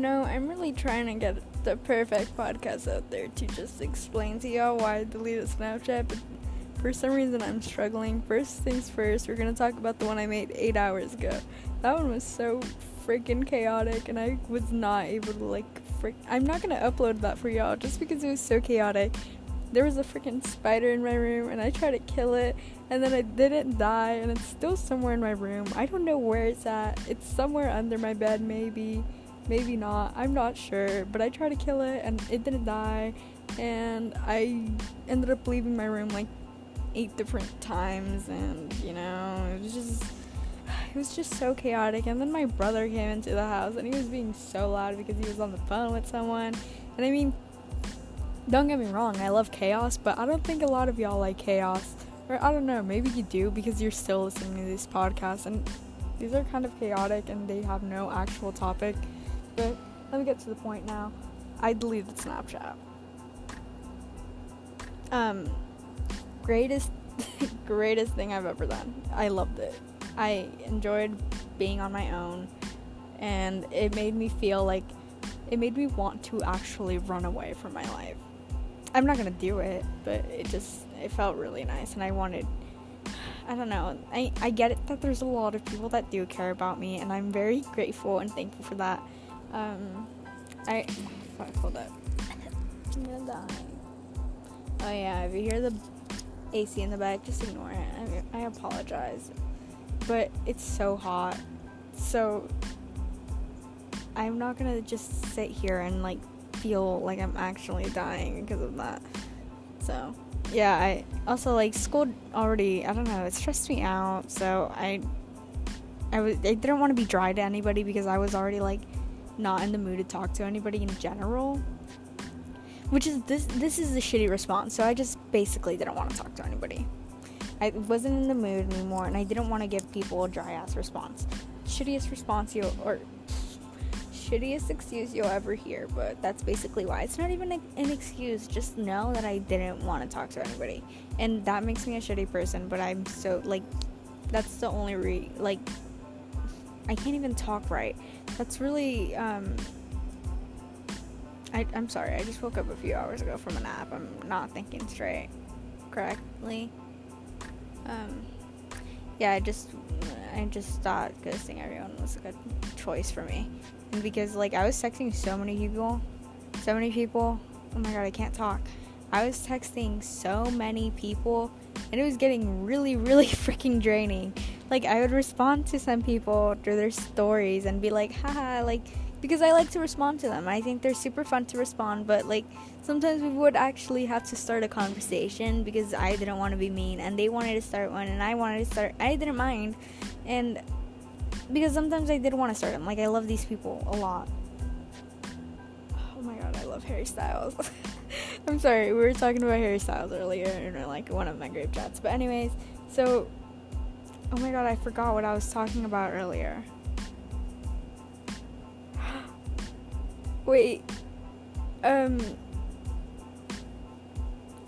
know, I'm really trying to get the perfect podcast out there to just explain to y'all why I deleted Snapchat, but for some reason I'm struggling. First things first, we're gonna talk about the one I made eight hours ago. That one was so freaking chaotic, and I was not able to like. I'm not gonna upload that for y'all just because it was so chaotic. There was a freaking spider in my room, and I tried to kill it, and then I didn't die, and it's still somewhere in my room. I don't know where it's at. It's somewhere under my bed, maybe maybe not. I'm not sure, but I tried to kill it and it didn't die. And I ended up leaving my room like eight different times, and you know, it was just it was just so chaotic. And then my brother came into the house and he was being so loud because he was on the phone with someone. And I mean, don't get me wrong, I love chaos, but I don't think a lot of y'all like chaos. Or I don't know, maybe you do because you're still listening to this podcast and these are kind of chaotic and they have no actual topic. But let me get to the point now. I deleted Snapchat. Um, greatest, greatest thing I've ever done. I loved it. I enjoyed being on my own, and it made me feel like it made me want to actually run away from my life. I'm not gonna do it, but it just it felt really nice, and I wanted. I don't know. I, I get it that there's a lot of people that do care about me, and I'm very grateful and thankful for that. Um, I fuck, hold up. I'm gonna die. Oh yeah, if you hear the AC in the back, just ignore it. I, I apologize, but it's so hot, so I'm not gonna just sit here and like feel like I'm actually dying because of that. So yeah, I also like school already. I don't know. It stressed me out, so I I was I didn't want to be dry to anybody because I was already like not in the mood to talk to anybody in general. Which is this this is a shitty response. So I just basically didn't want to talk to anybody. I wasn't in the mood anymore and I didn't want to give people a dry ass response. Shittiest response you or shittiest excuse you'll ever hear, but that's basically why. It's not even an excuse, just know that I didn't want to talk to anybody. And that makes me a shitty person, but I'm so like that's the only re like I can't even talk right. That's really um I, I'm sorry, I just woke up a few hours ago from a nap. I'm not thinking straight correctly. Um yeah, I just I just thought ghosting everyone was a good choice for me. And because like I was texting so many people, so many people. Oh my god, I can't talk. I was texting so many people and it was getting really really freaking draining. Like I would respond to some people through their stories and be like, haha, like because I like to respond to them. I think they're super fun to respond, but like sometimes we would actually have to start a conversation because I didn't want to be mean and they wanted to start one and I wanted to start I didn't mind. And because sometimes I did want to start them. Like I love these people a lot. Oh my god, I love Harry Styles. I'm sorry, we were talking about Harry Styles earlier in like one of my group chats. But anyways, so oh my god, I forgot what I was talking about earlier. Wait. Um.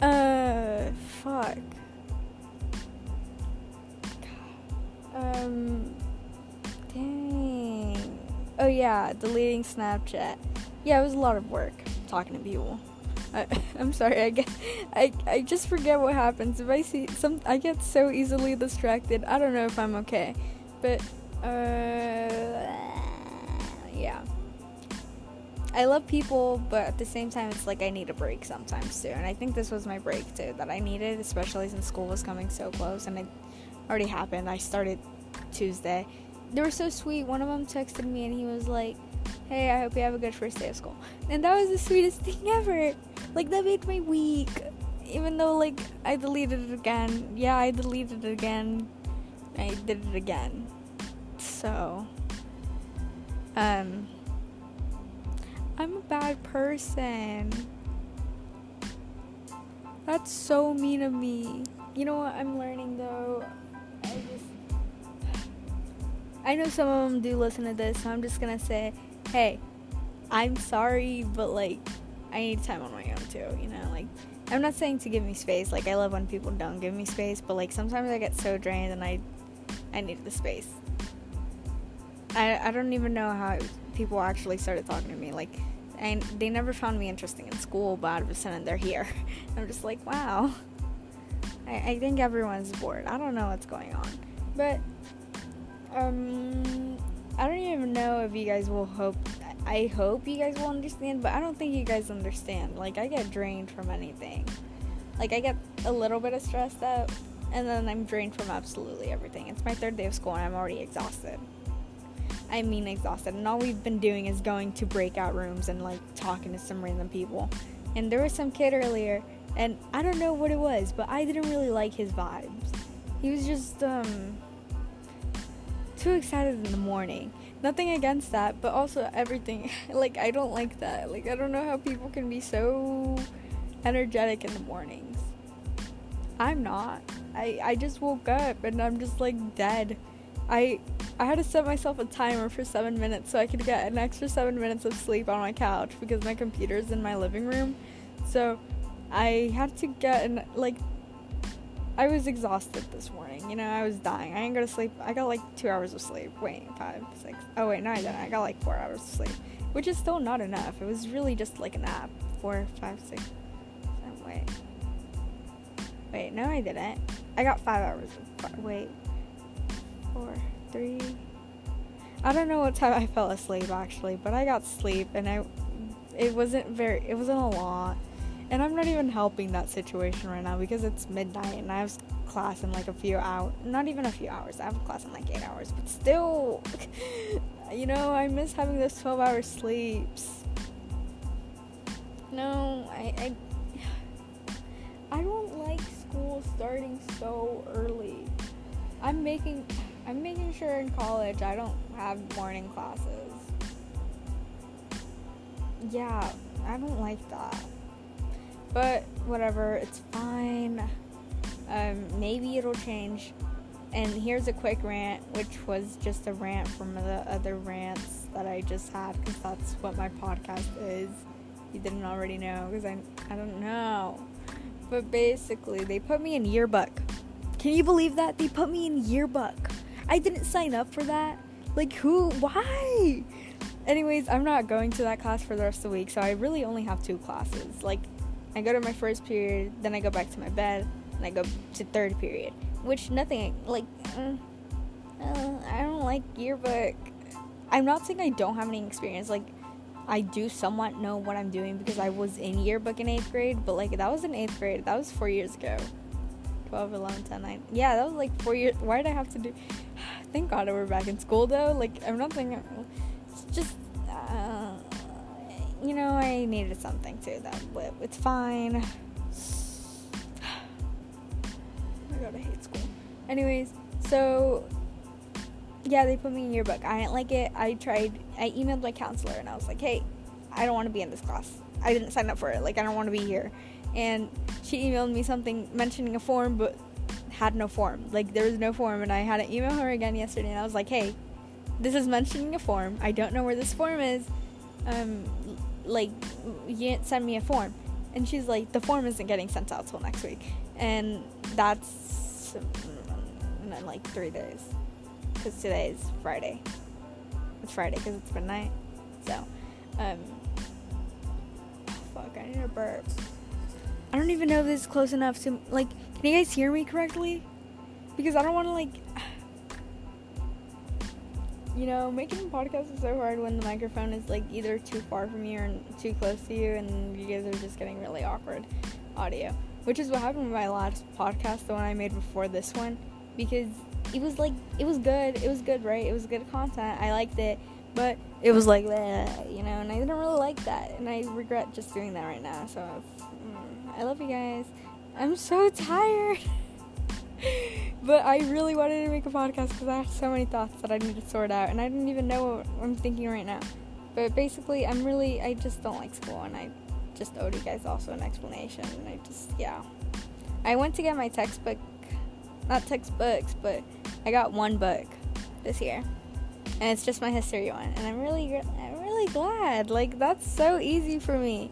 Uh. Fuck. Um. Dang. Oh yeah, deleting Snapchat. Yeah, it was a lot of work talking to people. I, I'm sorry. I get, I, I just forget what happens if I see some. I get so easily distracted. I don't know if I'm okay, but uh, yeah. I love people, but at the same time, it's like I need a break sometimes too. And I think this was my break too that I needed, especially since school was coming so close and it already happened. I started Tuesday. They were so sweet. One of them texted me and he was like, Hey, I hope you have a good first day of school. And that was the sweetest thing ever. Like, that made my week. Even though, like, I deleted it again. Yeah, I deleted it again. I did it again. So, um, I'm a bad person. That's so mean of me. You know what I'm learning though? I just. I know some of them do listen to this, so I'm just gonna say, hey, I'm sorry, but like, I need time on my own too, you know? Like, I'm not saying to give me space. Like, I love when people don't give me space, but like, sometimes I get so drained and I, I need the space. I, I don't even know how people actually started talking to me. Like, and they never found me interesting in school, but all of a sudden they're here. I'm just like, wow. I, I think everyone's bored. I don't know what's going on. But, um, I don't even know if you guys will hope. I hope you guys will understand, but I don't think you guys understand. Like, I get drained from anything. Like, I get a little bit of stressed out, and then I'm drained from absolutely everything. It's my third day of school, and I'm already exhausted. I mean, exhausted. And all we've been doing is going to breakout rooms and like talking to some random people. And there was some kid earlier, and I don't know what it was, but I didn't really like his vibes. He was just, um, too excited in the morning. Nothing against that, but also everything. like, I don't like that. Like, I don't know how people can be so energetic in the mornings. I'm not. I, I just woke up and I'm just like dead. I I had to set myself a timer for seven minutes so I could get an extra seven minutes of sleep on my couch because my computer's in my living room. So I had to get an like I was exhausted this morning. You know, I was dying. I didn't go to sleep. I got like two hours of sleep. Wait, five, six. Oh wait, no, I didn't. I got like four hours of sleep, which is still not enough. It was really just like a nap. Four, five, six. Seven, wait. Wait, no, I didn't. I got five hours. Of, wait, four, three. I don't know what time I fell asleep actually, but I got sleep and I. It wasn't very. It wasn't a lot. And I'm not even helping that situation right now because it's midnight and I have class in like a few hours. Not even a few hours. I have class in like eight hours. But still, you know, I miss having those 12 hour sleeps. No, I, I, I don't like school starting so early. I'm making, I'm making sure in college I don't have morning classes. Yeah, I don't like that. But whatever, it's fine. Um, maybe it'll change. And here's a quick rant, which was just a rant from the other rants that I just had, because that's what my podcast is. You didn't already know, because I, I don't know. But basically, they put me in yearbook. Can you believe that? They put me in yearbook. I didn't sign up for that. Like, who? Why? Anyways, I'm not going to that class for the rest of the week, so I really only have two classes. Like, I go to my first period, then I go back to my bed, and I go to third period. Which nothing like uh, uh, I don't like yearbook. I'm not saying I don't have any experience. Like I do somewhat know what I'm doing because I was in yearbook in eighth grade, but like that was in eighth grade. That was four years ago. 12, 11, 10, 9. Yeah, that was like four years. Why did I have to do? Thank God we're back in school though. Like I'm not thinking. It's just. You know, I needed something too. That it's fine. I hate school. Anyways, so yeah, they put me in yearbook. I didn't like it. I tried. I emailed my counselor and I was like, "Hey, I don't want to be in this class. I didn't sign up for it. Like, I don't want to be here." And she emailed me something mentioning a form, but had no form. Like, there was no form. And I had to email her again yesterday, and I was like, "Hey, this is mentioning a form. I don't know where this form is. Um, like you didn't send me a form. And she's like the form isn't getting sent out till next week. And that's in like three days. Because today is friday. It's friday because it's midnight. So um fuck i need a burp. I don't even know if this is close enough to like can you guys hear me correctly? Because i don't want to like you know, making a podcast is so hard when the microphone is like either too far from you or too close to you, and you guys are just getting really awkward audio. Which is what happened with my last podcast, the one I made before this one, because it was like it was good. It was good, right? It was good content. I liked it, but it was like, bleh, you know, and I didn't really like that, and I regret just doing that right now. So, mm, I love you guys. I'm so tired. but I really wanted to make a podcast because I have so many thoughts that I need to sort out, and I didn't even know what I'm thinking right now. But basically, I'm really, I just don't like school, and I just owed you guys also an explanation. And I just, yeah. I went to get my textbook, not textbooks, but I got one book this year, and it's just my history one, and I'm really, I'm really glad. Like that's so easy for me,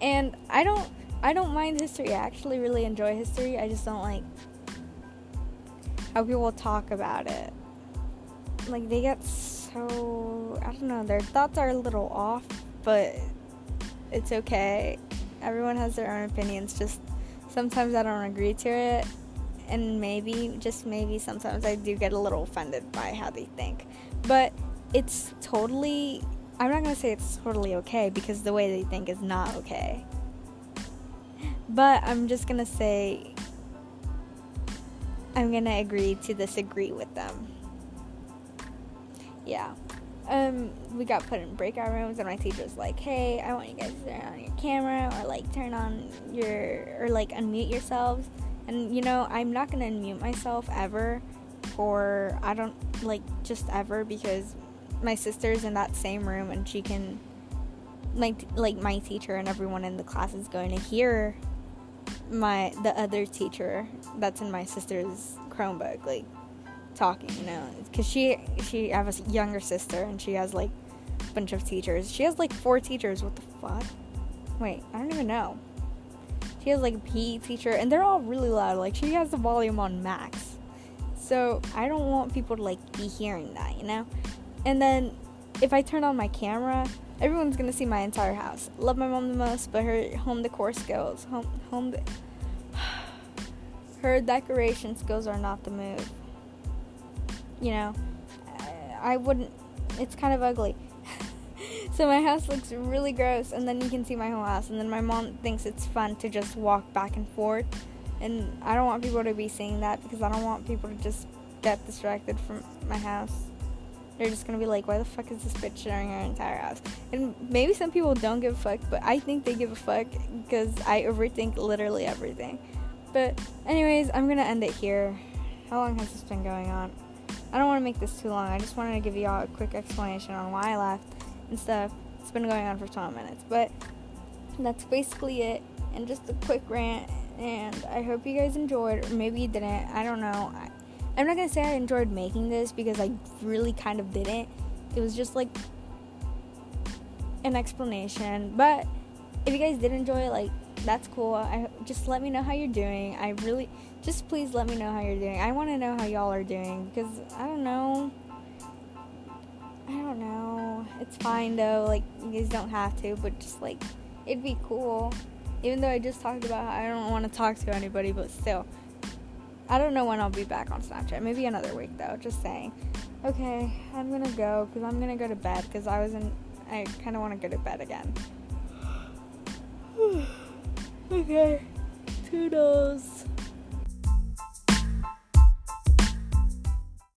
and I don't, I don't mind history. I actually really enjoy history. I just don't like how people talk about it. Like they get so I don't know. Their thoughts are a little off, but it's okay. Everyone has their own opinions. Just sometimes I don't agree to it, and maybe, just maybe, sometimes I do get a little offended by how they think. But it's totally. I'm not gonna say it's totally okay because the way they think is not okay. But I'm just gonna say I'm gonna agree to disagree with them. Yeah. Um, we got put in breakout rooms, and my teacher's like, "Hey, I want you guys to turn on your camera, or like turn on your, or like unmute yourselves." And you know, I'm not gonna unmute myself ever, or I don't like just ever because my sister's in that same room, and she can, like, like my teacher and everyone in the class is going to hear my the other teacher that's in my sister's Chromebook, like talking, you know, because she she I have a younger sister and she has like a bunch of teachers. She has like four teachers. What the fuck? Wait, I don't even know. She has like a PE teacher, and they're all really loud. Like she has the volume on max. So I don't want people to like be hearing that, you know. And then if I turn on my camera, everyone's gonna see my entire house. Love my mom the most, but her home decor skills, home home, de- her decoration skills are not the move. You know, I wouldn't. It's kind of ugly. so my house looks really gross, and then you can see my whole house. And then my mom thinks it's fun to just walk back and forth, and I don't want people to be seeing that because I don't want people to just get distracted from my house. They're just gonna be like, why the fuck is this bitch sharing her entire house? And maybe some people don't give a fuck, but I think they give a fuck because I overthink literally everything. But, anyways, I'm gonna end it here. How long has this been going on? I don't want to make this too long. I just wanted to give y'all a quick explanation on why I left and stuff. It's been going on for 20 minutes, but that's basically it. And just a quick rant. And I hope you guys enjoyed, or maybe you didn't. I don't know. I, I'm not gonna say I enjoyed making this because I really kind of didn't. It was just like an explanation. But if you guys did enjoy it, like that's cool. I just let me know how you're doing. I really just please let me know how you're doing. I want to know how y'all are doing because I don't know. I don't know. It's fine though. Like you guys don't have to, but just like it'd be cool. Even though I just talked about I don't want to talk to anybody, but still. I don't know when I'll be back on Snapchat. Maybe another week though. Just saying. Okay, I'm gonna go because I'm gonna go to bed because I was in. I kind of want to go to bed again. okay. Toodles.